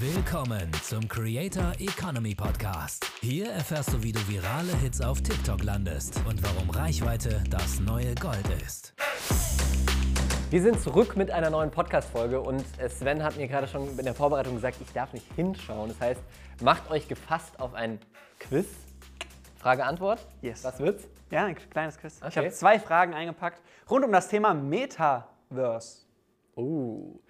Willkommen zum Creator Economy Podcast. Hier erfährst du, wie du virale Hits auf TikTok landest und warum Reichweite das neue Gold ist. Wir sind zurück mit einer neuen Podcast-Folge und Sven hat mir gerade schon in der Vorbereitung gesagt, ich darf nicht hinschauen. Das heißt, macht euch gefasst auf ein Quiz. Frage-Antwort? Yes. Was wird's? Ja, ein kleines Quiz. Ich Okay. habe zwei Fragen eingepackt rund um das Thema Metaverse. Uh.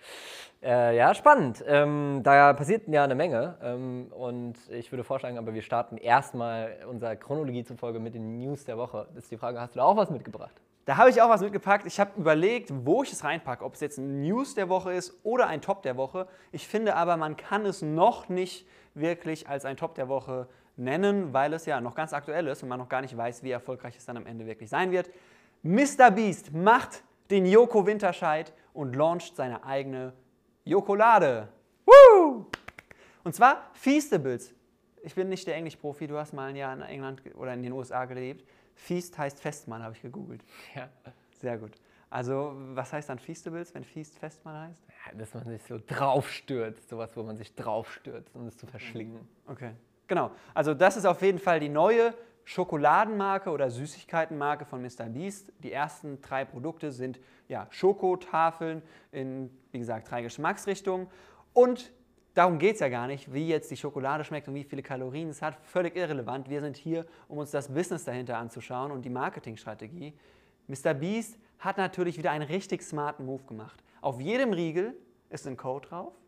Äh, ja, spannend. Ähm, da passiert ja eine Menge. Ähm, und ich würde vorschlagen, aber wir starten erstmal unserer Chronologie zufolge mit den News der Woche. Das ist die Frage, hast du da auch was mitgebracht? Da habe ich auch was mitgepackt. Ich habe überlegt, wo ich es reinpacke, ob es jetzt ein News der Woche ist oder ein Top der Woche. Ich finde aber, man kann es noch nicht wirklich als ein Top der Woche nennen, weil es ja noch ganz aktuell ist und man noch gar nicht weiß, wie erfolgreich es dann am Ende wirklich sein wird. Mr. Beast macht den Joko Winterscheid und launcht seine eigene Jokolade. Woo! Und zwar Feastables. Ich bin nicht der Englischprofi, du hast mal ein Jahr in England oder in den USA gelebt. Feast heißt Festmahl, habe ich gegoogelt. Ja. Sehr gut. Also, was heißt dann Feastables, wenn Feast Festmahl heißt? Dass man sich so draufstürzt. Sowas, wo man sich draufstürzt, um es zu verschlingen. Okay. Genau. Also, das ist auf jeden Fall die neue Schokoladenmarke oder Süßigkeitenmarke von Mr. Beast. Die ersten drei Produkte sind ja, Schokotafeln in, wie gesagt, drei Geschmacksrichtungen. Und darum geht es ja gar nicht, wie jetzt die Schokolade schmeckt und wie viele Kalorien es hat. Völlig irrelevant. Wir sind hier, um uns das Business dahinter anzuschauen und die Marketingstrategie. Mr. Beast hat natürlich wieder einen richtig smarten Move gemacht. Auf jedem Riegel ist ein Code drauf.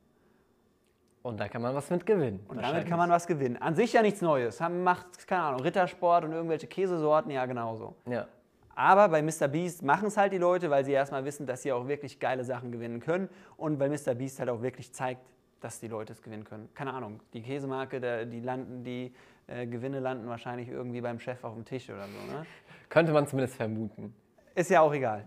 Und da kann man was mit gewinnen. Und damit kann man was gewinnen. An sich ja nichts Neues. Haben, macht, keine Ahnung, Rittersport und irgendwelche Käsesorten, ja genauso. Ja. Aber bei Mr. Beast machen es halt die Leute, weil sie erstmal wissen, dass sie auch wirklich geile Sachen gewinnen können. Und weil Mr. Beast halt auch wirklich zeigt, dass die Leute es gewinnen können. Keine Ahnung, die Käsemarke, der, die, landen, die äh, Gewinne landen wahrscheinlich irgendwie beim Chef auf dem Tisch oder so. Ne? Könnte man zumindest vermuten. Ist ja auch egal.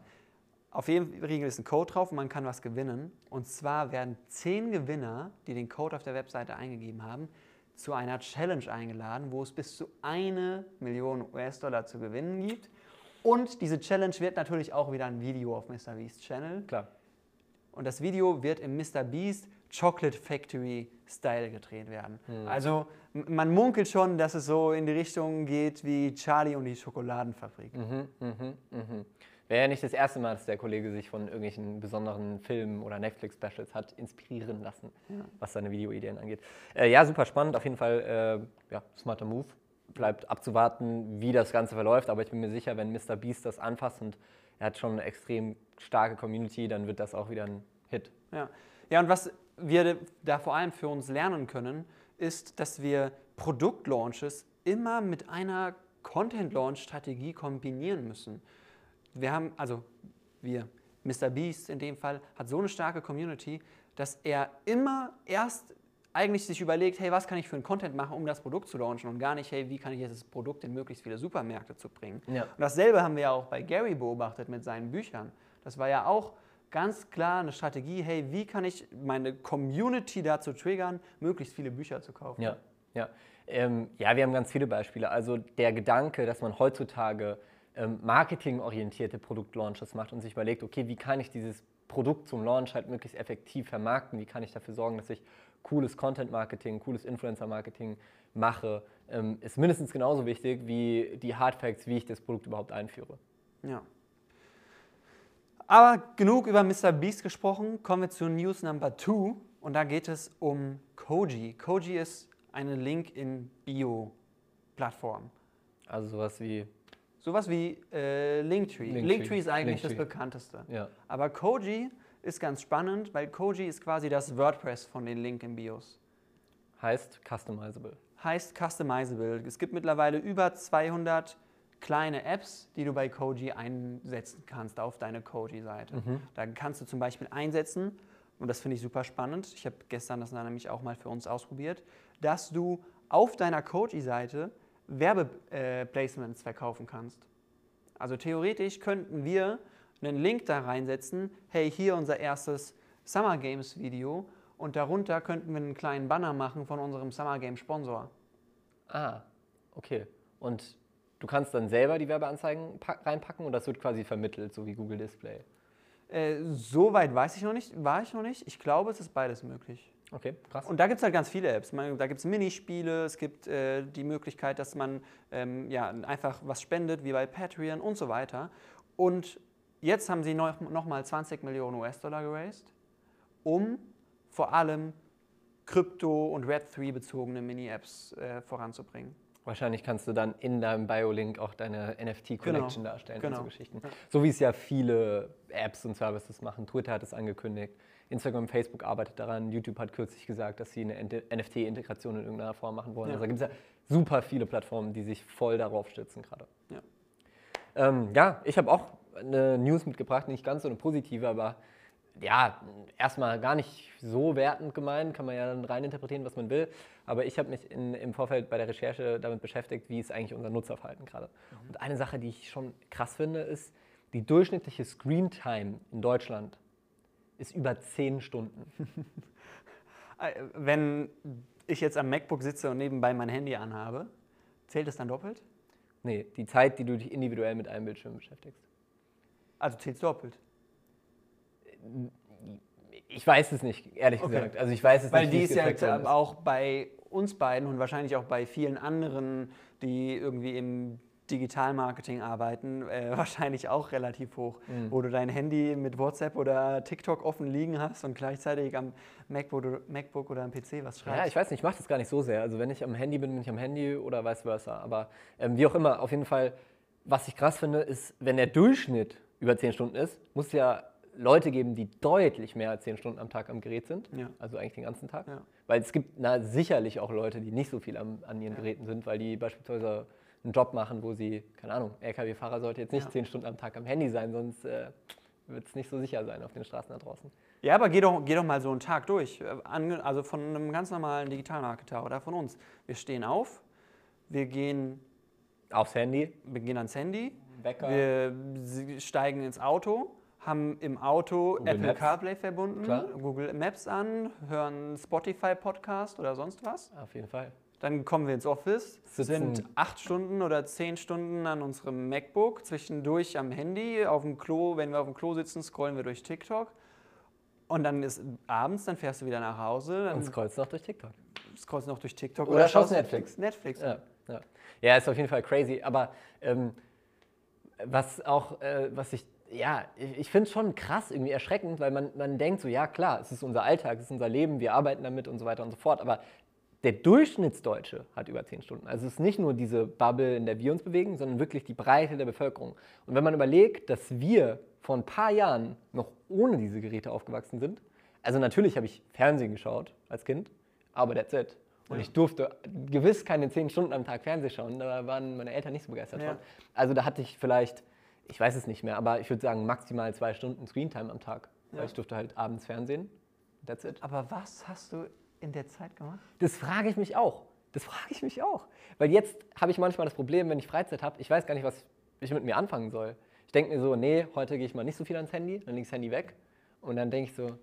Auf jedem Riegel ist ein Code drauf und man kann was gewinnen. Und zwar werden zehn Gewinner, die den Code auf der Webseite eingegeben haben, zu einer Challenge eingeladen, wo es bis zu eine Million US-Dollar zu gewinnen gibt. Und diese Challenge wird natürlich auch wieder ein Video auf Mr. Beast Channel. Klar. Und das Video wird im Mr. Beast Chocolate Factory Style gedreht werden. Also m- man munkelt schon, dass es so in die Richtung geht wie Charlie und die Schokoladenfabrik. Mhm, mhm, mhm. Wäre ja nicht das erste Mal, dass der Kollege sich von irgendwelchen besonderen Filmen oder Netflix-Specials hat inspirieren lassen, was seine Videoideen angeht. Äh, ja, super spannend. Auf jeden Fall äh, ja, smarter Move. Bleibt abzuwarten, wie das Ganze verläuft. Aber ich bin mir sicher, wenn Mr. Beast das anfasst und er hat schon eine extrem starke Community, dann wird das auch wieder ein Hit. Ja. ja, und was wir da vor allem für uns lernen können, ist, dass wir Produktlaunches immer mit einer Content-Launch-Strategie kombinieren müssen. Wir haben, also wir, Mr. Beast in dem Fall, hat so eine starke Community, dass er immer erst eigentlich sich überlegt, hey, was kann ich für einen Content machen, um das Produkt zu launchen und gar nicht, hey, wie kann ich jetzt das Produkt in möglichst viele Supermärkte zu bringen. Ja. Und dasselbe haben wir ja auch bei Gary beobachtet mit seinen Büchern. Das war ja auch ganz klar eine Strategie, hey, wie kann ich meine Community dazu triggern, möglichst viele Bücher zu kaufen. Ja, ja. Ähm, ja, wir haben ganz viele Beispiele. Also der Gedanke, dass man heutzutage ähm, marketingorientierte Produktlaunches macht und sich überlegt, okay, wie kann ich dieses Produkt zum Launch halt möglichst effektiv vermarkten? Wie kann ich dafür sorgen, dass ich cooles Content-Marketing, cooles Influencer-Marketing mache, ähm, ist mindestens genauso wichtig wie die Hardfacts, wie ich das Produkt überhaupt einführe. Ja. Aber genug über Mr. Beast gesprochen, kommen wir zu News Number 2 und da geht es um Koji. Koji ist eine Link-in-Bio-Plattform. Also sowas wie, Sowas wie äh, Linktree. Linktree. Linktree. ist eigentlich Linktree. das bekannteste. ja, Aber Koji ist ganz spannend, weil Koji ist quasi das WordPress von den Link in Bios. heißt customizable. Heißt customizable. Es gibt mittlerweile über 200 kleine Apps, die du bei Koji einsetzen kannst auf deine Koji-Seite. Da kannst du zum Beispiel einsetzen, und das finde ich super spannend, ich habe gestern das nämlich auch mal für uns ausprobiert, dass du auf deiner Koji-Seite Werbeplacements verkaufen kannst. Also theoretisch könnten wir einen Link da reinsetzen, hey, hier unser erstes Summer Games Video und darunter könnten wir einen kleinen Banner machen von unserem Summer Game Sponsor. Ah, okay. Und du kannst dann selber die Werbeanzeigen pack- reinpacken und das wird quasi vermittelt, so wie Google Display. Äh, so weit weiß ich noch nicht, war ich noch nicht. Ich glaube, es ist beides möglich. Okay, krass. Und da gibt es halt ganz viele Apps. Man, da gibt es Minispiele, es gibt äh, die Möglichkeit, dass man ähm, ja, einfach was spendet, wie bei Patreon und so weiter. Und jetzt haben sie noch, noch mal 20 Millionen US-Dollar geraced, um vor allem Krypto- und Web3-bezogene Mini-Apps äh, voranzubringen. Wahrscheinlich kannst du dann in deinem Bio-Link auch deine NFT-Collection Genau, darstellen genau. und so Geschichten. So wie es ja viele Apps und Services machen. Twitter hat es angekündigt, Instagram, Facebook arbeitet daran, YouTube hat kürzlich gesagt, dass sie eine NFT-Integration in irgendeiner Form machen wollen. Ja. Also da gibt es ja super viele Plattformen, die sich voll darauf stützen gerade. Ja. Ähm, ja, ich habe auch eine News mitgebracht, nicht ganz so eine positive, aber ja, erstmal gar nicht so wertend gemeint, kann man ja dann reininterpretieren, was man will. Aber ich habe mich in, im Vorfeld bei der Recherche damit beschäftigt, wie ist eigentlich unser Nutzerverhalten gerade. Und eine Sache, die ich schon krass finde, ist, die durchschnittliche Screen-Time in Deutschland ist über 10 Stunden. Äh, Wenn ich jetzt am MacBook sitze und nebenbei mein Handy anhabe, zählt es dann doppelt? Nee, die Zeit, die du dich individuell mit einem Bildschirm beschäftigst. Also zählt es doppelt. Ich weiß es nicht, ehrlich Okay. gesagt. Also ich weiß es Weil nicht. wie die ist ja jetzt auch bei uns beiden und wahrscheinlich auch bei vielen anderen, die irgendwie im Digitalmarketing arbeiten, äh, wahrscheinlich auch relativ hoch. Mhm. Wo du dein Handy mit WhatsApp oder TikTok offen liegen hast und gleichzeitig am MacBook oder, MacBook oder am PC was schreibst. Ja, ich weiß nicht, ich mache das gar nicht so sehr. Also wenn ich am Handy bin, bin ich am Handy oder vice versa. Aber ähm, wie auch immer, auf jeden Fall, was ich krass finde, ist, wenn der Durchschnitt über 10 Stunden ist, muss es ja Leute geben, die deutlich mehr als 10 Stunden am Tag am Gerät sind. Ja. Also eigentlich den ganzen Tag. Ja. Weil es gibt na, sicherlich auch Leute, die nicht so viel am, an ihren Geräten sind, weil die beispielsweise einen Job machen, wo sie, keine Ahnung, LKW-Fahrer sollte jetzt nicht Ja. 10 Stunden am Tag am Handy sein, sonst äh, wird es nicht so sicher sein auf den Straßen da draußen. Ja, aber geh doch, geh doch mal so einen Tag durch. Äh, Also von einem ganz normalen Digitalmarketer oder von uns. Wir stehen auf, wir gehen, Aufs Handy, wir gehen ans Handy, Wecker. wir steigen ins Auto, haben im Auto Google Apple Maps. CarPlay verbunden, Klar. Google Maps an, hören Spotify-Podcast oder sonst was. Auf jeden Fall. Dann kommen wir ins Office, Sitzen. sind acht Stunden oder zehn Stunden an unserem MacBook, zwischendurch am Handy, auf dem Klo, wenn wir auf dem Klo sitzen, scrollen wir durch TikTok. Und dann ist abends, dann fährst du wieder nach Hause, dann Und scrollst noch durch TikTok. scrollst noch durch TikTok Oder schaust Netflix. Netflix. Ja, ja. ja, ist auf jeden Fall crazy. Aber ähm, was auch, äh, was ich, ja, ich, ich finde es schon krass, irgendwie erschreckend, weil man, man denkt so, ja klar, es ist unser Alltag, es ist unser Leben, wir arbeiten damit und so weiter und so fort. Aber der Durchschnittsdeutsche hat über 10 Stunden. Also es ist nicht nur diese Bubble, in der wir uns bewegen, sondern wirklich die Breite der Bevölkerung. Und wenn man überlegt, dass wir vor ein paar Jahren noch ohne diese Geräte aufgewachsen sind, also natürlich habe ich Fernsehen geschaut als Kind, aber that's it. Und ich durfte gewiss keine 10 Stunden am Tag Fernsehen schauen, da waren meine Eltern nicht so begeistert Ja. von. Also da hatte ich vielleicht, ich weiß es nicht mehr, aber ich würde sagen maximal zwei Stunden Screentime am Tag. Ja. Weil ich durfte halt abends Fernsehen, that's it. Aber was hast du in der Zeit gemacht? Das frage ich mich auch. Das frage ich mich auch. Weil jetzt habe ich manchmal das Problem, wenn ich Freizeit habe, ich weiß gar nicht, was ich mit mir anfangen soll. Ich denke mir so, nee, heute gehe ich mal nicht so viel ans Handy, dann lege ich das Handy weg. Und dann denke ich so,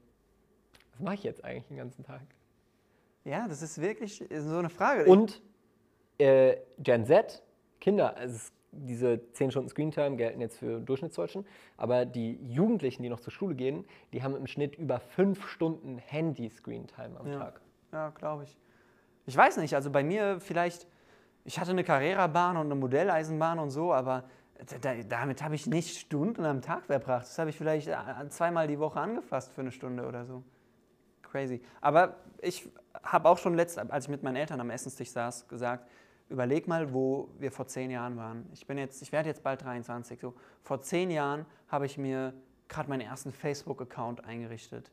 was mache ich jetzt eigentlich den ganzen Tag? Ja, das ist wirklich so eine Frage. Und äh, Gen Z, Kinder, also es, diese 10 Stunden Screentime gelten jetzt für Durchschnittsdeutschen, aber die Jugendlichen, die noch zur Schule gehen, die haben im Schnitt über 5 Stunden Handy-Screentime am Ja. Tag. Ja, glaube ich. Ich weiß nicht, also bei mir vielleicht, ich hatte eine Carrera-Bahn und eine Modelleisenbahn und so, aber da, damit habe ich nicht Stunden am Tag verbracht. Das habe ich vielleicht äh, zweimal die Woche angefasst für eine Stunde oder so. Crazy. Aber ich habe auch schon letzt, als ich mit meinen Eltern am Essenstisch saß, gesagt, überleg mal, wo wir vor zehn Jahren waren. Ich bin jetzt, ich werde jetzt bald 23. So. Vor zehn Jahren habe ich mir gerade meinen ersten Facebook-Account eingerichtet.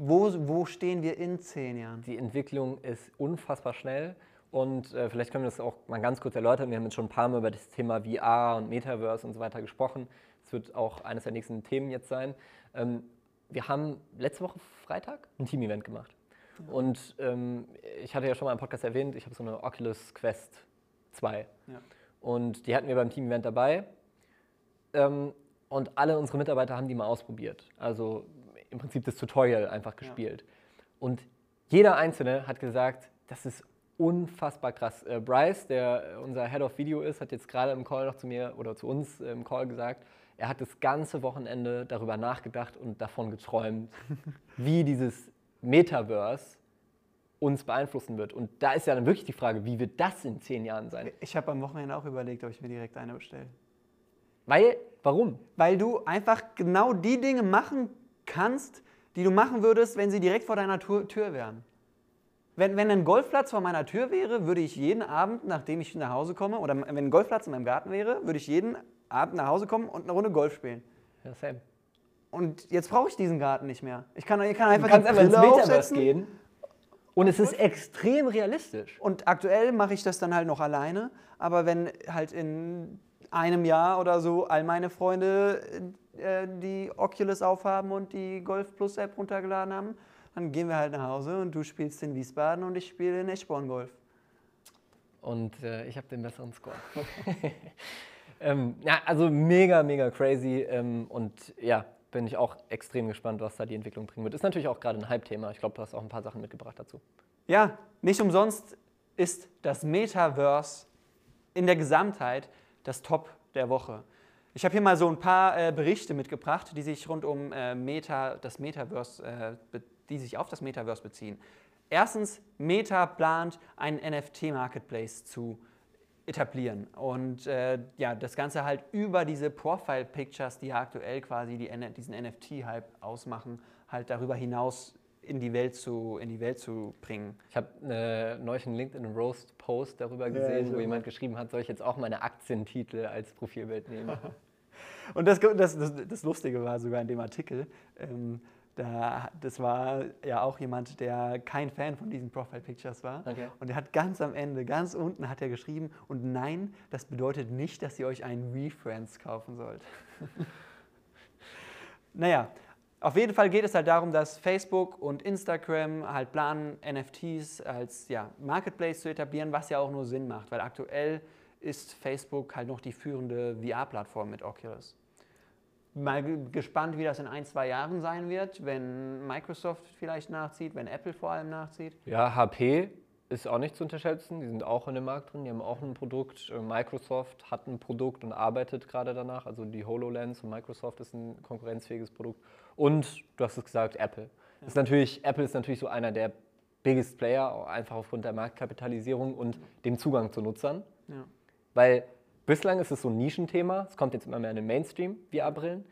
Wo, wo stehen wir in zehn Jahren? Die Entwicklung ist unfassbar schnell und äh, vielleicht können wir das auch mal ganz kurz erläutern. Wir haben jetzt schon ein paar Mal über das Thema VR und Metaverse und so weiter gesprochen. Das wird auch eines der nächsten Themen jetzt sein. Ähm, wir haben letzte Woche Freitag ein Team-Event gemacht. Und ähm, ich hatte ja schon mal im Podcast erwähnt, ich habe so eine Oculus Quest 2. Ja. Und die hatten wir beim Team-Event dabei. Ähm, und alle unsere Mitarbeiter haben die mal ausprobiert. Also im Prinzip das Tutorial einfach gespielt. Und jeder Einzelne hat gesagt, das ist unfassbar krass. Äh, Bryce, der äh, unser Head of Video ist, hat jetzt gerade im Call noch zu mir oder zu uns äh, im Call gesagt, er hat das ganze Wochenende darüber nachgedacht und davon geträumt, wie dieses Metaverse uns beeinflussen wird. Und da ist ja dann wirklich die Frage, wie wird das in zehn Jahren sein? Ich habe am Wochenende auch überlegt, ob ich mir direkt eine bestelle. Weil, warum? Weil du einfach genau die Dinge machen kannst, die du machen würdest, wenn sie direkt vor deiner Tür, Tür wären. Wenn, wenn ein Golfplatz vor meiner Tür wäre, würde ich jeden Abend, nachdem ich nach Hause komme, oder wenn ein Golfplatz in meinem Garten wäre, würde ich jeden Abend nach Hause kommen und eine Runde Golf spielen. Ja, same. Und jetzt brauche ich diesen Garten nicht mehr. Ich kann, ich kann einfach Du kannst einfach ins Metaverse gehen. Und es ist extrem realistisch. Und aktuell mache ich das dann halt noch alleine. Aber wenn halt in einem Jahr oder so all meine Freunde äh, die Oculus aufhaben und die Golf Plus App runtergeladen haben, dann gehen wir halt nach Hause und du spielst in Wiesbaden und ich spiele in Eschborn Golf. Und äh, ich habe den besseren Score. ähm, ja, also mega, mega crazy. Ähm, und ja, bin ich auch extrem gespannt, was da die Entwicklung bringen wird. Ist natürlich auch gerade ein Hype-Thema. Ich glaube, du hast auch ein paar Sachen mitgebracht dazu. Ja, nicht umsonst ist das Metaverse in der Gesamtheit das Top der Woche. Ich habe hier mal so ein paar äh, Berichte mitgebracht, die sich rund um äh, Meta, das Metaverse, äh, die sich auf das Metaverse beziehen. Erstens, Meta plant einen NFT-Marketplace zu etablieren und äh, ja, das Ganze halt über diese Profile-Pictures, die ja aktuell quasi die, diesen NFT-Hype ausmachen, halt darüber hinaus in die Welt zu, in die Welt zu bringen. Ich habe äh, neulich einen LinkedIn-Roast-Post darüber gesehen, wo jemand geschrieben hat, soll ich jetzt auch meine Aktientitel als Profilbild nehmen? Und das, das, das, das Lustige war sogar in dem Artikel, ähm, da, das war ja auch jemand, der kein Fan von diesen Profile Pictures war. Okay. Und er hat ganz am Ende, ganz unten hat er geschrieben, und nein, das bedeutet nicht, dass ihr euch einen WeFriends kaufen sollt. naja, auf jeden Fall geht es halt darum, dass Facebook und Instagram halt planen, NFTs als ja, Marketplace zu etablieren, was ja auch nur Sinn macht, weil aktuell ist Facebook halt noch die führende VR-Plattform mit Oculus. Mal ge- gespannt, wie das in ein, zwei Jahren sein wird, wenn Microsoft vielleicht nachzieht, wenn Apple vor allem nachzieht. Ja, HP ist auch nicht zu unterschätzen. Die sind auch in dem Markt drin. Die haben auch ein Produkt. Äh, Microsoft hat ein Produkt und arbeitet gerade danach. Also die HoloLens von Microsoft ist ein konkurrenzfähiges Produkt. Und du hast es gesagt, Apple. Ist natürlich, Apple ist natürlich so einer der biggest Player, einfach aufgrund der Marktkapitalisierung und dem Zugang zu Nutzern. Ja. Weil bislang ist es so ein Nischenthema. Es kommt jetzt immer mehr in den Mainstream, VR-Brillen.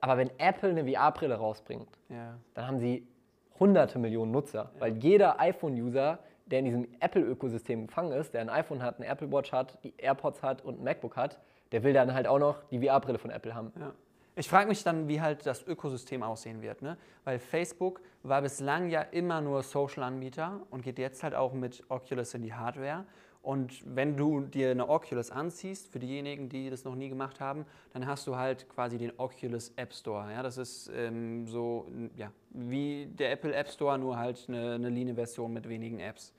Aber wenn Apple eine VR-Brille rausbringt, Ja. dann haben sie hunderte Millionen Nutzer. Weil jeder iPhone-User, der in diesem Apple-Ökosystem gefangen ist, der ein iPhone hat, eine Apple Watch hat, die AirPods hat und ein MacBook hat, der will dann halt auch noch die VR-Brille von Apple haben. Ja. Ich frage mich dann, wie halt das Ökosystem aussehen wird. Ne? Weil Facebook war bislang ja immer nur Social-Anbieter und geht jetzt halt auch mit Oculus in die Hardware. Und wenn du dir eine Oculus anziehst, für diejenigen, die das noch nie gemacht haben, dann hast du halt quasi den Oculus App Store. Ja? Das ist ähm, so ja, wie der Apple App Store, nur halt eine, eine Line-Version mit wenigen Apps.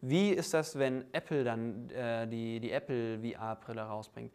Wie ist das, wenn Apple dann äh, die, die Apple VR-Brille rausbringt?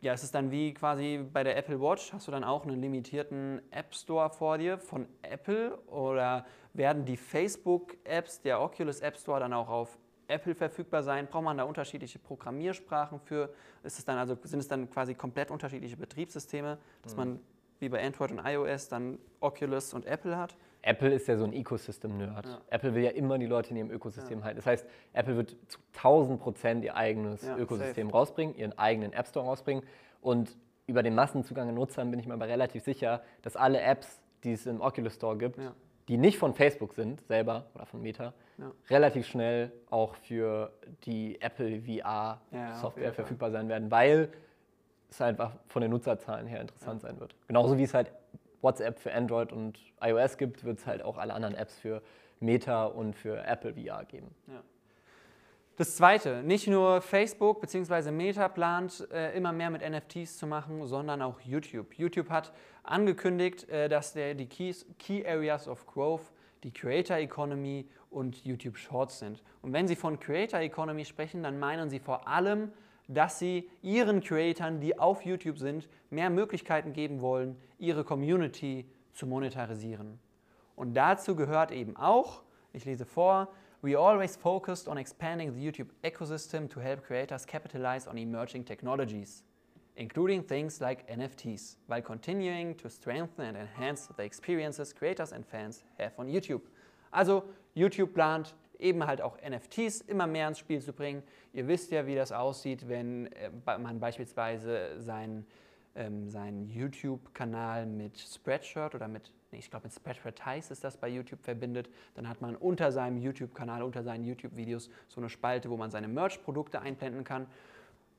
Ja, es ist dann wie quasi bei der Apple Watch. Hast du dann auch einen limitierten App Store vor dir von Apple oder werden die Facebook-Apps, der Oculus App Store dann auch auf Apple verfügbar sein? Braucht man da unterschiedliche Programmiersprachen für? Ist es dann also, sind es dann quasi komplett unterschiedliche Betriebssysteme, dass man wie bei Android und iOS dann Oculus und Apple hat? Apple ist ja so ein Ecosystem-Nerd. Ja. Apple will ja immer die Leute in ihrem Ökosystem halten. Das heißt, Apple wird zu 1000 Prozent ihr eigenes Ja, Ökosystem rausbringen, ihren eigenen App Store rausbringen. Und über den Massenzugang an Nutzern bin ich mir aber relativ sicher, dass alle Apps, die es im Oculus Store gibt, Ja. Die nicht von Facebook sind, selber oder von Meta, Ja. relativ schnell auch für die Apple Ja, VR-Software Fall. verfügbar sein werden, weil es einfach von den Nutzerzahlen her interessant sein wird. Genauso wie es halt WhatsApp für Android und iOS gibt, wird es halt auch alle anderen Apps für Meta und für Apple VR geben. Das zweite, nicht nur Facebook bzw. Meta plant äh, immer mehr mit NFTs zu machen, sondern auch YouTube. YouTube hat angekündigt, äh, dass der, die Keys, Key Areas of Growth die Creator Economy und YouTube Shorts sind. Und wenn sie von Creator Economy sprechen, dann meinen sie vor allem, dass sie ihren Creatoren, die auf YouTube sind, mehr Möglichkeiten geben wollen, ihre Community zu monetarisieren. Und dazu gehört eben auch, ich lese vor, We always focused on expanding the YouTube ecosystem to help creators capitalize on emerging technologies, including things like NFTs, while continuing to strengthen and enhance the experiences creators and fans have on YouTube. Also YouTube plant eben halt auch NFTs immer mehr ins Spiel zu bringen. Ihr wisst ja, wie das aussieht, wenn äh, man beispielsweise seinen, ähm, seinen YouTube-Kanal mit Spreadshirt oder mit, ich glaube mit Spreadshirtize ist das bei YouTube verbindet. Dann hat man unter seinem YouTube-Kanal, unter seinen YouTube-Videos so eine Spalte, wo man seine Merch-Produkte einblenden kann.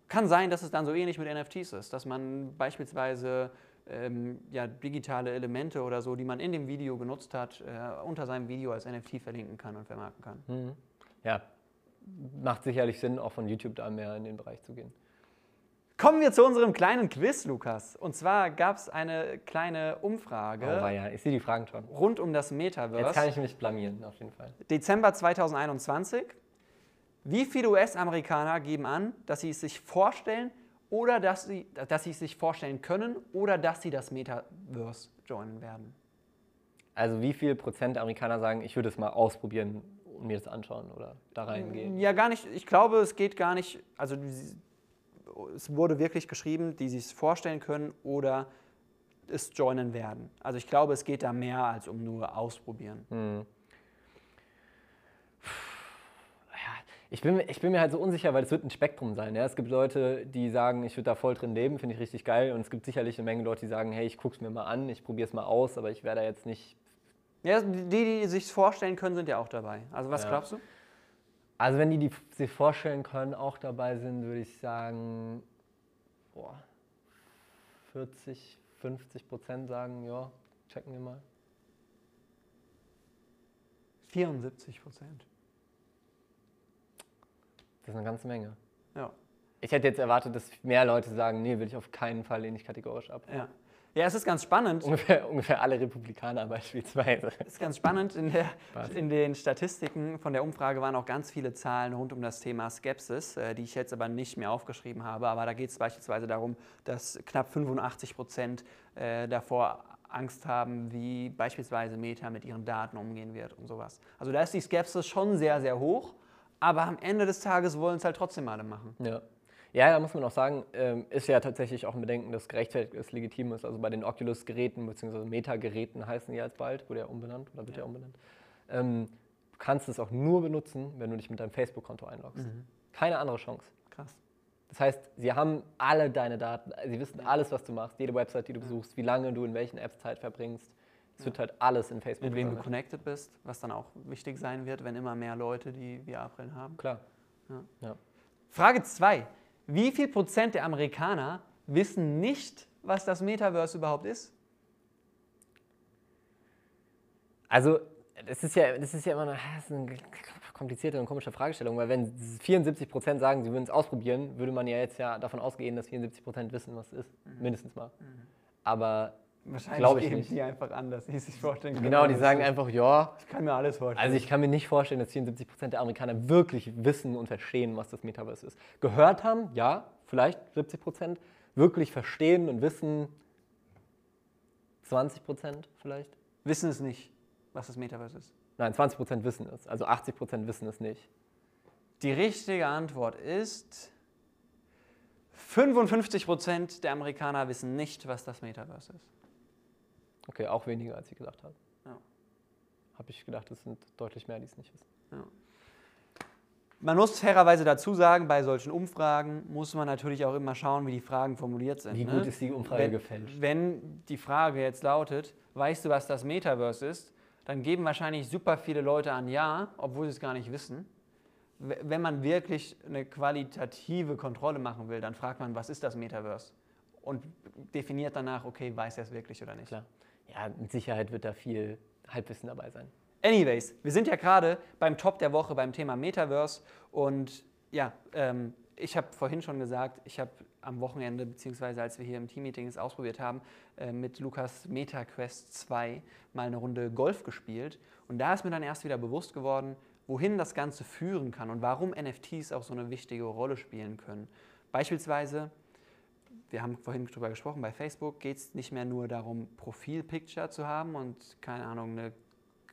Kann sein, dass es dann so ähnlich mit NFTs ist, dass man beispielsweise ähm, ja, digitale Elemente oder so, die man in dem Video genutzt hat, äh, unter seinem Video als NFT verlinken kann und vermarkten kann. Mhm. Ja, macht sicherlich Sinn, auch von YouTube da mehr in den Bereich zu gehen. Kommen wir zu unserem kleinen Quiz, Lukas. Und zwar gab es eine kleine Umfrage. Oh, ja, ich sehe die Fragen schon. Rund um das Metaverse. Jetzt kann ich mich blamieren, auf jeden Fall. Dezember 2021. Wie viele US-Amerikaner geben an, dass sie es sich vorstellen oder dass sie, dass sie es sich vorstellen können oder dass sie das Metaverse joinen werden? Also wie viel Prozent Amerikaner sagen, ich würde es mal ausprobieren und mir das anschauen oder da reingehen? Ja, gar nicht. Ich glaube, es geht gar nicht. Also es wurde wirklich geschrieben, die sich es vorstellen können oder es joinen werden. Also ich glaube, es geht da mehr als um nur ausprobieren. Hm. Ich bin, ich bin mir halt so unsicher, weil es wird ein Spektrum sein. Ja? Es gibt Leute, die sagen, ich würde da voll drin leben, finde ich richtig geil. Und es gibt sicherlich eine Menge Leute, die sagen, hey, ich gucke es mir mal an, ich probiere es mal aus, aber ich werde da jetzt nicht. Ja, die, die sich vorstellen können, sind ja auch dabei. Also was ja. glaubst du? Also wenn die, die sich vorstellen können, auch dabei sind, würde ich sagen, boah, 40, 50 Prozent sagen, ja, checken wir mal. 74 Prozent. Das ist eine ganze Menge. Ja. Ich hätte jetzt erwartet, dass mehr Leute sagen, nee, will ich auf keinen Fall, lehne ich kategorisch ab. Ja. Ja, es ist ganz spannend. Ungefähr, ungefähr alle Republikaner beispielsweise. Es ist ganz spannend. In, der, in, den Statistiken von der Umfrage waren auch ganz viele Zahlen rund um das Thema Skepsis, äh, die ich jetzt aber nicht mehr aufgeschrieben habe. Aber da geht es beispielsweise darum, dass knapp 85 Prozent äh, davor Angst haben, wie beispielsweise Meta mit ihren Daten umgehen wird und sowas. Also da ist die Skepsis schon sehr, sehr hoch. Aber am Ende des Tages wollen es halt trotzdem alle machen. Ja. Ja, da muss man auch sagen, ähm, ist ja tatsächlich auch ein Bedenken, dass gerechtfertigt ist, legitim ist. Also bei den Oculus-Geräten bzw. Meta-Geräten heißen die jetzt bald, wurde ja umbenannt oder wird ja, ja umbenannt. Ähm, du kannst es auch nur benutzen, wenn du dich mit deinem Facebook-Konto einloggst. Mhm. Keine andere Chance. Krass. Das heißt, sie haben alle deine Daten, sie wissen alles, was du machst, jede Website, die du besuchst, wie lange du in welchen Apps Zeit verbringst. Es ja. wird halt alles in Facebook. Mit wem du connected bist, was dann auch wichtig sein wird, wenn immer mehr Leute die VR-Brillen haben. Klar. Ja. Ja. Frage 2. Wie viel Prozent der Amerikaner wissen nicht, was das Metaverse überhaupt ist? Also, das ist ja, das ist ja immer eine, eine komplizierte und komische Fragestellung, weil wenn 74 Prozent sagen, sie würden es ausprobieren, würde man ja jetzt ja davon ausgehen, dass 74 Prozent wissen, was es ist. Mhm. Mindestens mal. Mhm. Aber Wahrscheinlich ich geben die einfach an, dass sie sich vorstellen können. Genau, die sagen einfach, ja. Ich kann mir alles vorstellen. Also ich kann mir nicht vorstellen, dass 74 Prozent der Amerikaner wirklich wissen und verstehen, was das Metaverse ist. Gehört haben, ja, vielleicht 70 Prozent. Wirklich verstehen und wissen 20 Prozent vielleicht. Wissen es nicht, was das Metaverse ist. Nein, 20 Prozent wissen es. Also 80 Prozent wissen es nicht. Die richtige Antwort ist 55 Prozent der Amerikaner wissen nicht, was das Metaverse ist. Okay, auch weniger, als ich gedacht habe. Ja. Habe ich gedacht, es sind deutlich mehr, die es nicht wissen. Ja. Man muss fairerweise dazu sagen, bei solchen Umfragen muss man natürlich auch immer schauen, wie die Fragen formuliert sind. Wie ne? gut ist die Umfrage wenn, gefälscht? Wenn die Frage jetzt lautet, weißt du, was das Metaverse ist, dann geben wahrscheinlich super viele Leute an Ja, obwohl sie es gar nicht wissen. Wenn man wirklich eine qualitative Kontrolle machen will, dann fragt man, was ist das Metaverse? Und definiert danach, okay, weiß er es wirklich oder nicht. Klar ja, mit Sicherheit wird da viel Halbwissen dabei sein. Anyways, wir sind ja gerade beim Top der Woche beim Thema Metaverse und ja, ähm, ich habe vorhin schon gesagt, ich habe am Wochenende, beziehungsweise als wir hier im Teammeeting es ausprobiert haben, äh, mit Lukas MetaQuest 2 mal eine Runde Golf gespielt. Und da ist mir dann erst wieder bewusst geworden, wohin das Ganze führen kann und warum NFTs auch so eine wichtige Rolle spielen können. Beispielsweise wir haben vorhin darüber gesprochen, bei Facebook geht es nicht mehr nur darum, Profilpicture zu haben und keine Ahnung, eine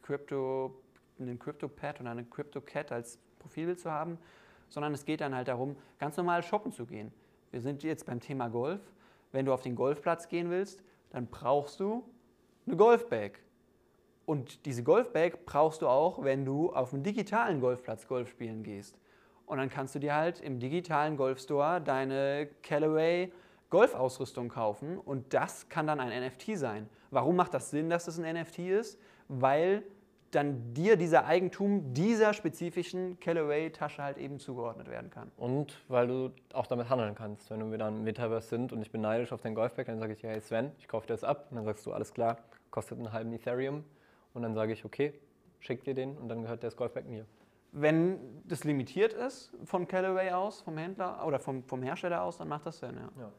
Crypto, einen Crypto-Pad oder eine Crypto-Cat als Profilbild zu haben, sondern es geht dann halt darum, ganz normal shoppen zu gehen. Wir sind jetzt beim Thema Golf. Wenn du auf den Golfplatz gehen willst, dann brauchst du eine Golfbag. Und diese Golfbag brauchst du auch, wenn du auf dem digitalen Golfplatz Golf spielen gehst. Und dann kannst du dir halt im digitalen Golfstore deine Callaway Golfausrüstung kaufen und das kann dann ein NFT sein. Warum macht das Sinn, dass das ein NFT ist? Weil dann dir dieser Eigentum dieser spezifischen Callaway-Tasche halt eben zugeordnet werden kann. Und weil du auch damit handeln kannst. Wenn wir dann im Metaverse sind und ich bin neidisch auf dein Golfbag, dann sage ich hey Sven, ich kaufe dir das ab. Und dann sagst du, alles klar, kostet einen halben Ethereum. Und dann sage ich, okay, schick dir den und dann gehört das Golfbag mir. Wenn das limitiert ist von Callaway aus, vom Händler oder vom, vom Hersteller aus, dann macht das Sinn, ja. Ja.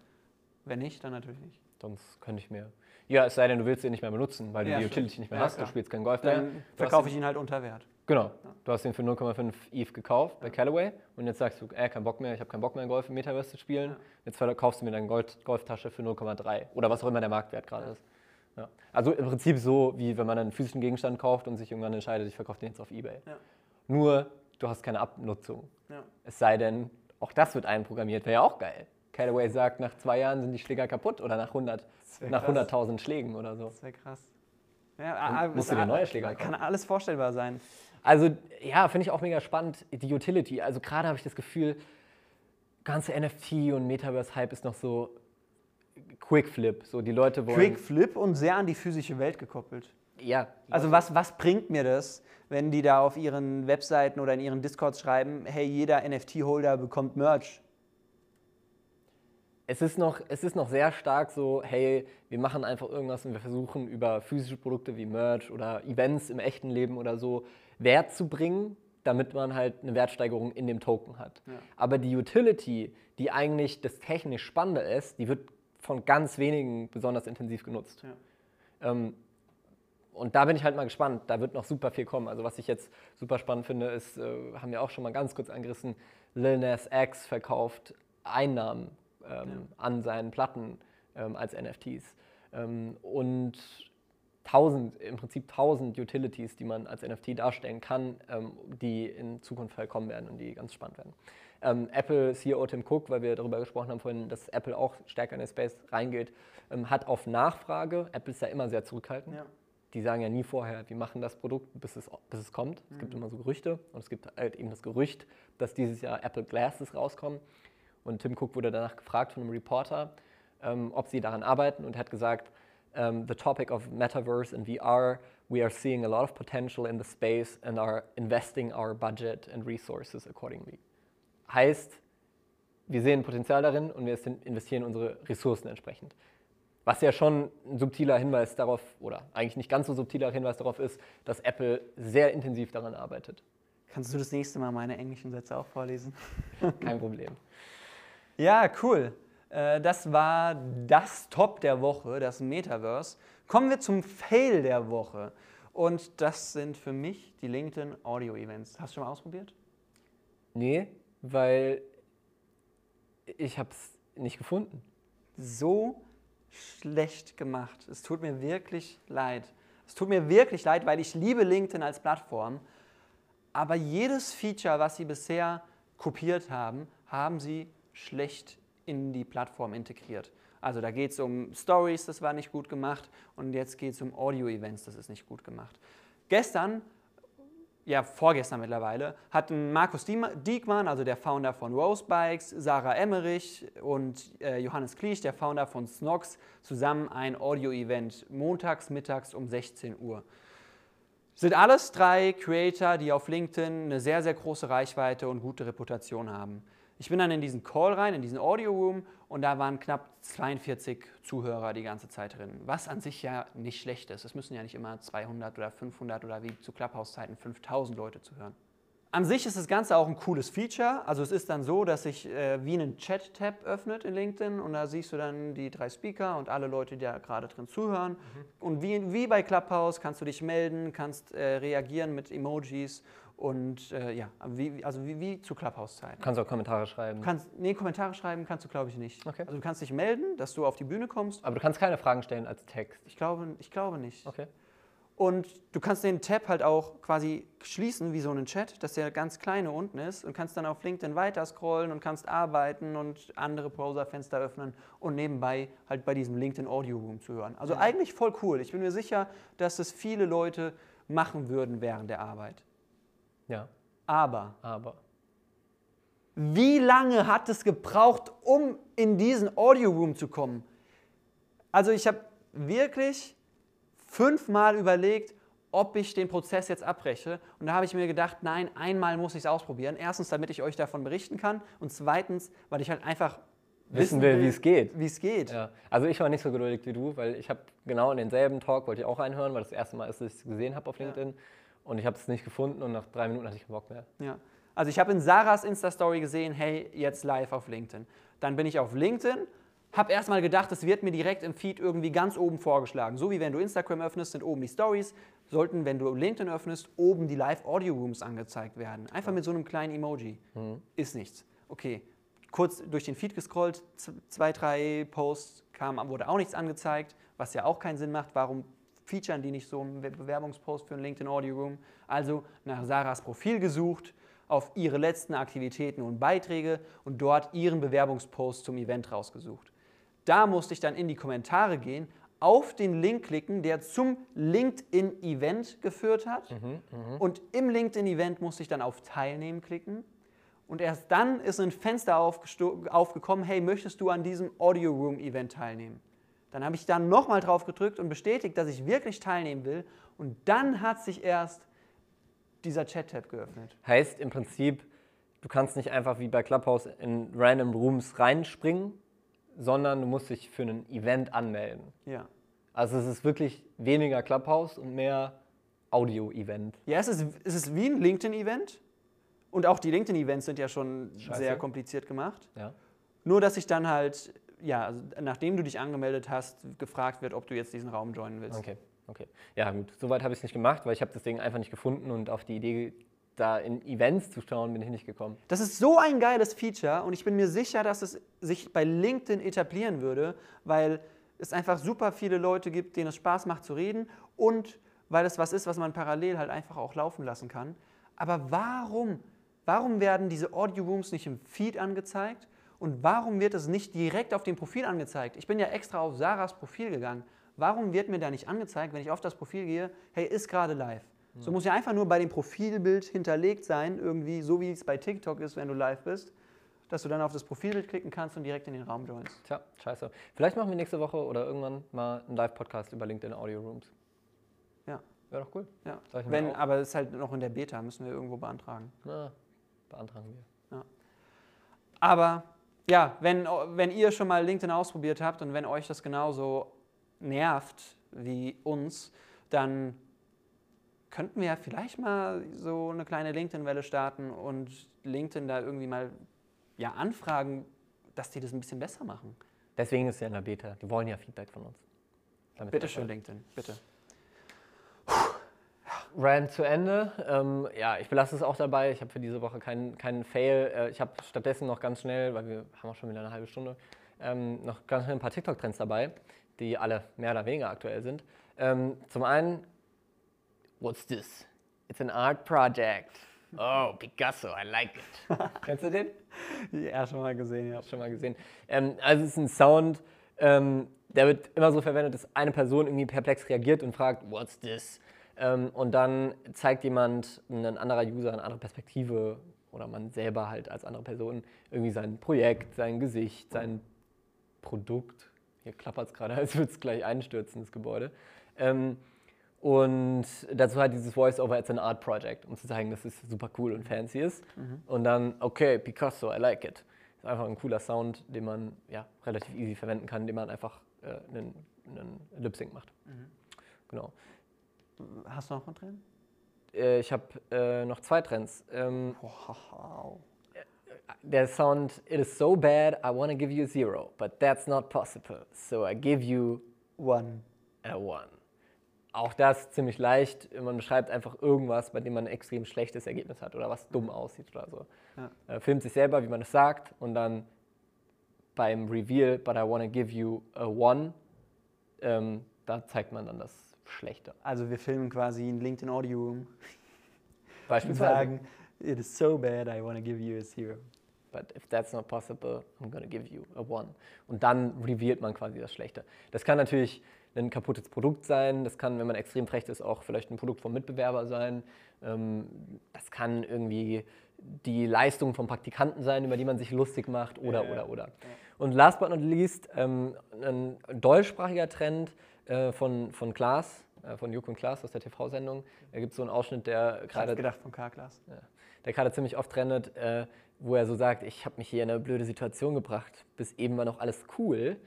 Wenn nicht, dann natürlich nicht. Sonst könnte ich mir. Ja, es sei denn, du willst den nicht mehr benutzen, weil du Ja, die stimmt. Utility nicht mehr Ja, hast, klar. du spielst keinen Golf mehr. Dann Du hast verkaufe ich ihn halt unter Wert. Genau. Du hast den für 0,5 ETH gekauft bei Callaway und jetzt sagst du, äh, kein Bock mehr, ich habe keinen Bock mehr, Golf im Metaverse zu spielen. Ja. Jetzt verkaufst du mir deine Gold Golftasche für 0,3 oder was auch immer der Marktwert gerade ist. Ja. Also im Prinzip so, wie wenn man einen physischen Gegenstand kauft und sich irgendwann entscheidet, ich verkaufe den jetzt auf Ebay. Ja. Nur, du hast keine Abnutzung. Es sei denn, auch das wird einprogrammiert, wäre ja auch geil. Callaway sagt, nach zwei Jahren sind die Schläger kaputt oder nach 100, wär nach krass. 100.000 Schlägen oder so. Das wäre krass. Ja, musst du dir neue Schläger Kann alles vorstellbar sein. Also ja, finde ich auch mega spannend, die Utility. Also gerade habe ich das Gefühl, ganze NFT und Metaverse-Hype ist noch so Quick-Flip. So die Leute wollen... Quick Flip und sehr an die physische Welt gekoppelt. Ja. Also was, was bringt mir das, wenn die da auf ihren Webseiten oder in ihren Discords schreiben, hey, jeder NFT-Holder bekommt Merch. Es ist, noch, es ist noch sehr stark so, hey, wir machen einfach irgendwas und wir versuchen über physische Produkte wie Merch oder Events im echten Leben oder so Wert zu bringen, damit man halt eine Wertsteigerung in dem Token hat. Ja. Aber die Utility, die eigentlich das technisch Spannende ist, die wird von ganz wenigen besonders intensiv genutzt. Ja. Ähm, und da bin ich halt mal gespannt. Da wird noch super viel kommen. Also was ich jetzt super spannend finde, ist, äh, haben wir auch schon mal ganz kurz angerissen, Lil Nas X verkauft Einnahmen ähm, an seinen Platten ähm, als NFTs. Ähm, und tausend, im Prinzip tausend Utilities, die man als NFT darstellen kann, ähm, die in Zukunft halt kommen werden und die ganz spannend werden. Ähm, Apple CEO Tim Cook, weil wir darüber gesprochen haben vorhin, dass Apple auch stärker in den Space reingeht, hat auf Nachfrage, Apple ist ja immer sehr zurückhaltend, Ja. die sagen ja nie vorher, wir machen das Produkt, bis es, bis es kommt. Es gibt immer so Gerüchte und es gibt halt eben das Gerücht, dass dieses Jahr Apple Glasses rauskommen. Und Tim Cook wurde danach gefragt von einem Reporter, ähm, ob sie daran arbeiten und hat gesagt, um, the topic of metaverse and VR, we are seeing a lot of potential in the space and are investing our budget and resources accordingly. Heißt, wir sehen Potenzial darin und wir investieren unsere Ressourcen entsprechend. Was ja schon ein subtiler Hinweis darauf, oder eigentlich nicht ganz so subtiler Hinweis darauf ist, dass Apple sehr intensiv daran arbeitet. Kannst du das nächste Mal meine englischen Sätze auch vorlesen? Kein Problem. Ja, cool. Äh, Das war das Top der Woche, das Metaverse. Kommen wir zum Fail der Woche. Und das sind für mich die LinkedIn Audio Events. Hast du schon mal ausprobiert? Nee, weil ich habe es nicht gefunden. So schlecht gemacht. Es tut mir wirklich leid. Es tut mir wirklich leid, weil ich liebe LinkedIn als Plattform. Aber jedes Feature, was sie bisher kopiert haben, haben sie schlecht in die Plattform integriert. Also da geht es um Stories, das war nicht gut gemacht. Und jetzt geht es um Audio-Events, das ist nicht gut gemacht. Gestern, ja vorgestern mittlerweile, hatten Markus Diekmann, also der Founder von Rose Bikes, Sarah Emmerich und äh, Johannes Kliesch, der Founder von Snox, zusammen ein Audio-Event montags mittags um 16 Uhr. Sind alles drei Creator, die auf LinkedIn eine sehr, sehr große Reichweite und gute Reputation haben. Ich bin dann in diesen Call rein, in diesen Audio Room und da waren knapp 42 Zuhörer die ganze Zeit drin. Was an sich ja nicht schlecht ist. Es müssen ja nicht immer 200 oder 500 oder wie zu Clubhouse-Zeiten 5000 Leute zuhören. An sich ist das Ganze auch ein cooles Feature. Also es ist dann so, dass sich äh, wie ein Chat-Tab öffnet in LinkedIn und da siehst du dann die drei Speaker und alle Leute, die da gerade drin zuhören. Und wie, wie bei Clubhouse kannst du dich melden, kannst äh, reagieren mit Emojis und äh, ja, wie, also wie, wie zu Clubhouse-Zeiten. Kannst auch Kommentare schreiben. Du kannst, nee, Kommentare schreiben kannst du, glaube ich, nicht. Okay. Also du kannst dich melden, dass du auf die Bühne kommst. Aber du kannst keine Fragen stellen als Text. Ich glaube, ich glaube nicht. Okay. Und du kannst den Tab halt auch quasi schließen wie so einen Chat, dass der ganz kleine unten ist und kannst dann auf LinkedIn weiter scrollen und kannst arbeiten und andere Browserfenster öffnen und nebenbei halt bei diesem LinkedIn Audio Room zu hören. Also eigentlich voll cool. Ich bin mir sicher, dass es viele Leute machen würden während der Arbeit. Ja, Aber aber. wie lange hat es gebraucht, um in diesen Audio Room zu kommen? Also ich habe wirklich fünfmal überlegt, ob ich den Prozess jetzt abbreche. Und da habe ich mir gedacht, nein, einmal muss ich es ausprobieren. Erstens, damit ich euch davon berichten kann. Und zweitens, weil ich halt einfach Wissen will, wie es geht. Wie es geht. Ja. Also ich war nicht so geduldig wie du, weil ich habe genau in denselben Talk wollte ich auch reinhören, weil das erste Mal ist, dass ich es gesehen habe auf LinkedIn. Und ich habe es nicht gefunden und nach drei Minuten hatte ich keinen Bock mehr. Ja. Also ich habe in Sarahs Insta-Story gesehen, hey, jetzt live auf LinkedIn. Dann bin ich auf LinkedIn, habe erstmal gedacht, es wird mir direkt im Feed irgendwie ganz oben vorgeschlagen. So wie wenn du Instagram öffnest, sind oben die Stories, sollten, wenn du LinkedIn öffnest, oben die Live-Audio-Rooms angezeigt werden. Einfach mit so einem kleinen Emoji. Ist nichts. Okay, kurz durch den Feed gescrollt, zwei, drei Posts kam, wurde auch nichts angezeigt, was ja auch keinen Sinn macht. Warum featuren die nicht so Be- Bewerbungspost für einen LinkedIn Audio Room? Also nach Sarahs Profil gesucht, auf ihre letzten Aktivitäten und Beiträge und dort ihren Bewerbungspost zum Event rausgesucht. Da musste ich dann in die Kommentare gehen, auf den Link klicken, der zum LinkedIn-Event geführt hat. Und im LinkedIn-Event musste ich dann auf Teilnehmen klicken. Und erst dann ist ein Fenster aufgekommen, hey, möchtest du an diesem Audio Room Event teilnehmen? Dann habe ich dann nochmal drauf gedrückt und bestätigt, dass ich wirklich teilnehmen will. Und dann hat sich erst dieser Chat-Tab geöffnet. Heißt im Prinzip, du kannst nicht einfach wie bei Clubhouse in random Rooms reinspringen, sondern du musst dich für ein Event anmelden. Ja. Also es ist wirklich weniger Clubhouse und mehr Audio-Event. Ja, es ist, es ist wie ein LinkedIn-Event. Und auch die LinkedIn-Events sind ja schon Scheiße. sehr kompliziert gemacht. Ja. Nur, dass sich dann halt, ja, also nachdem du dich angemeldet hast, gefragt wird, ob du jetzt diesen Raum joinen willst. Okay, okay. Ja gut, soweit habe ich es nicht gemacht, weil ich habe das Ding einfach nicht gefunden und auf die Idee, da in Events zu schauen, bin ich nicht gekommen. Das ist so ein geiles Feature und ich bin mir sicher, dass es sich bei LinkedIn etablieren würde, weil es einfach super viele Leute gibt, denen es Spaß macht zu reden und weil es was ist, was man parallel halt einfach auch laufen lassen kann. Aber warum? Warum werden diese Audio Rooms nicht im Feed angezeigt und warum wird es nicht direkt auf dem Profil angezeigt? Ich bin ja extra auf Sarahs Profil gegangen. Warum wird mir da nicht angezeigt, wenn ich auf das Profil gehe, hey, ist gerade live? So muss ja einfach nur bei dem Profilbild hinterlegt sein, irgendwie so wie es bei TikTok ist, wenn du live bist, dass du dann auf das Profilbild klicken kannst und direkt in den Raum joinst. Tja, scheiße. Vielleicht machen wir nächste Woche oder irgendwann mal einen Live-Podcast über LinkedIn Audio Rooms. Ja, Wäre doch cool. ja. Wenn, aber es ist halt noch in der Beta, müssen wir irgendwo beantragen. Na, beantragen wir. Aber ja, wenn, wenn ihr schon mal LinkedIn ausprobiert habt und wenn euch das genauso nervt wie uns, dann könnten wir ja vielleicht mal so eine kleine LinkedIn-Welle starten und LinkedIn da irgendwie mal ja, anfragen, dass die das ein bisschen besser machen. Deswegen ist es ja in der Beta. Die wollen ja Feedback von uns. Damit Bitte schön. LinkedIn, bitte. Rant zu Ende. Ähm, ja, ich belasse es auch dabei. Ich habe für diese Woche keinen, keinen Fail. Äh, ich habe stattdessen noch ganz schnell, weil wir haben auch schon wieder eine halbe Stunde, ähm, noch ganz schnell ein paar TikTok-Trends dabei, die alle mehr oder weniger aktuell sind. Ähm, zum einen, what's this? It's an art project. Oh, Picasso, I like it. Kennst du den? Ja, schon mal gesehen, ja. schon mal gesehen. Ähm, also es ist ein Sound, ähm, der wird immer so verwendet, dass eine Person irgendwie perplex reagiert und fragt, what's this? Ähm, und dann zeigt jemand, ein anderer User, eine andere Perspektive oder man selber halt als andere Person irgendwie sein Projekt, sein Gesicht, sein Produkt. Hier klappert es gerade, als würde es gleich einstürzen, das Gebäude. Ähm, und dazu halt dieses Voice-Over, it's an art project, um zu zeigen, dass es super cool und fancy ist. Und dann, okay, Picasso, I like it. Ist einfach ein cooler Sound, den man ja, relativ easy verwenden kann, indem man einfach äh, einen, einen Lip-Sync macht. Genau. Hast du noch einen drin? Äh, ich habe äh, noch zwei Trends. Ähm, Wow. der Sound, it is so bad, I want to give you zero, but that's not possible. So I give you One. a one. Auch das ziemlich leicht. Man beschreibt einfach irgendwas, bei dem man ein extrem schlechtes Ergebnis hat oder was dumm aussieht oder so. Ja. Äh, filmt sich selber, wie man es sagt, und dann beim Reveal, but I want to give you a one, ähm, da zeigt man dann das schlechter. Also wir filmen quasi ein LinkedIn Audio Room und Beispielsweise. sagen, it is so bad, I want to give you a zero. But if that's not possible, I'm gonna give you a one. Und dann revealt man quasi das Schlechte. Das kann natürlich ein kaputtes Produkt sein, das kann, wenn man extrem frech ist, auch vielleicht ein Produkt vom Mitbewerber sein. Ähm, Das kann irgendwie die Leistung vom Praktikanten sein, über die man sich lustig macht, oder, ja. oder, oder. Und last but not least, ähm, ein deutschsprachiger Trend äh, von, von Klaas, äh, von Joko und Klaas aus der TV-Sendung. Da gibt es so einen Ausschnitt, der Gerade gedacht von K-Class. ja, der gerade ziemlich oft trendet, äh, wo er so sagt, ich habe mich hier in eine blöde Situation gebracht, bis eben war noch alles cool.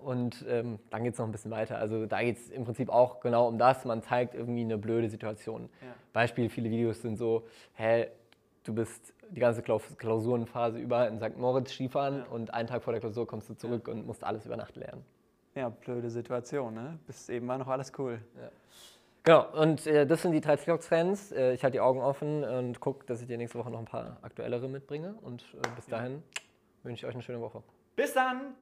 Und ähm, dann geht es noch ein bisschen weiter. Also da geht es im Prinzip auch genau um das. Man zeigt irgendwie eine blöde Situation. Ja. Beispiel, viele Videos sind so, hä, du bist die ganze Klaus- Klausurenphase über in St. Moritz Skifahren Ja. und einen Tag vor der Klausur kommst du zurück und musst alles über Nacht lernen. Ja, blöde Situation, ne? Bis eben war noch alles cool. Genau, und äh, das sind die drei TikTok-Trends. Äh, ich halte die Augen offen und gucke, dass ich dir nächste Woche noch ein paar aktuellere mitbringe. Und äh, bis dahin wünsche ich euch eine schöne Woche. Bis dann!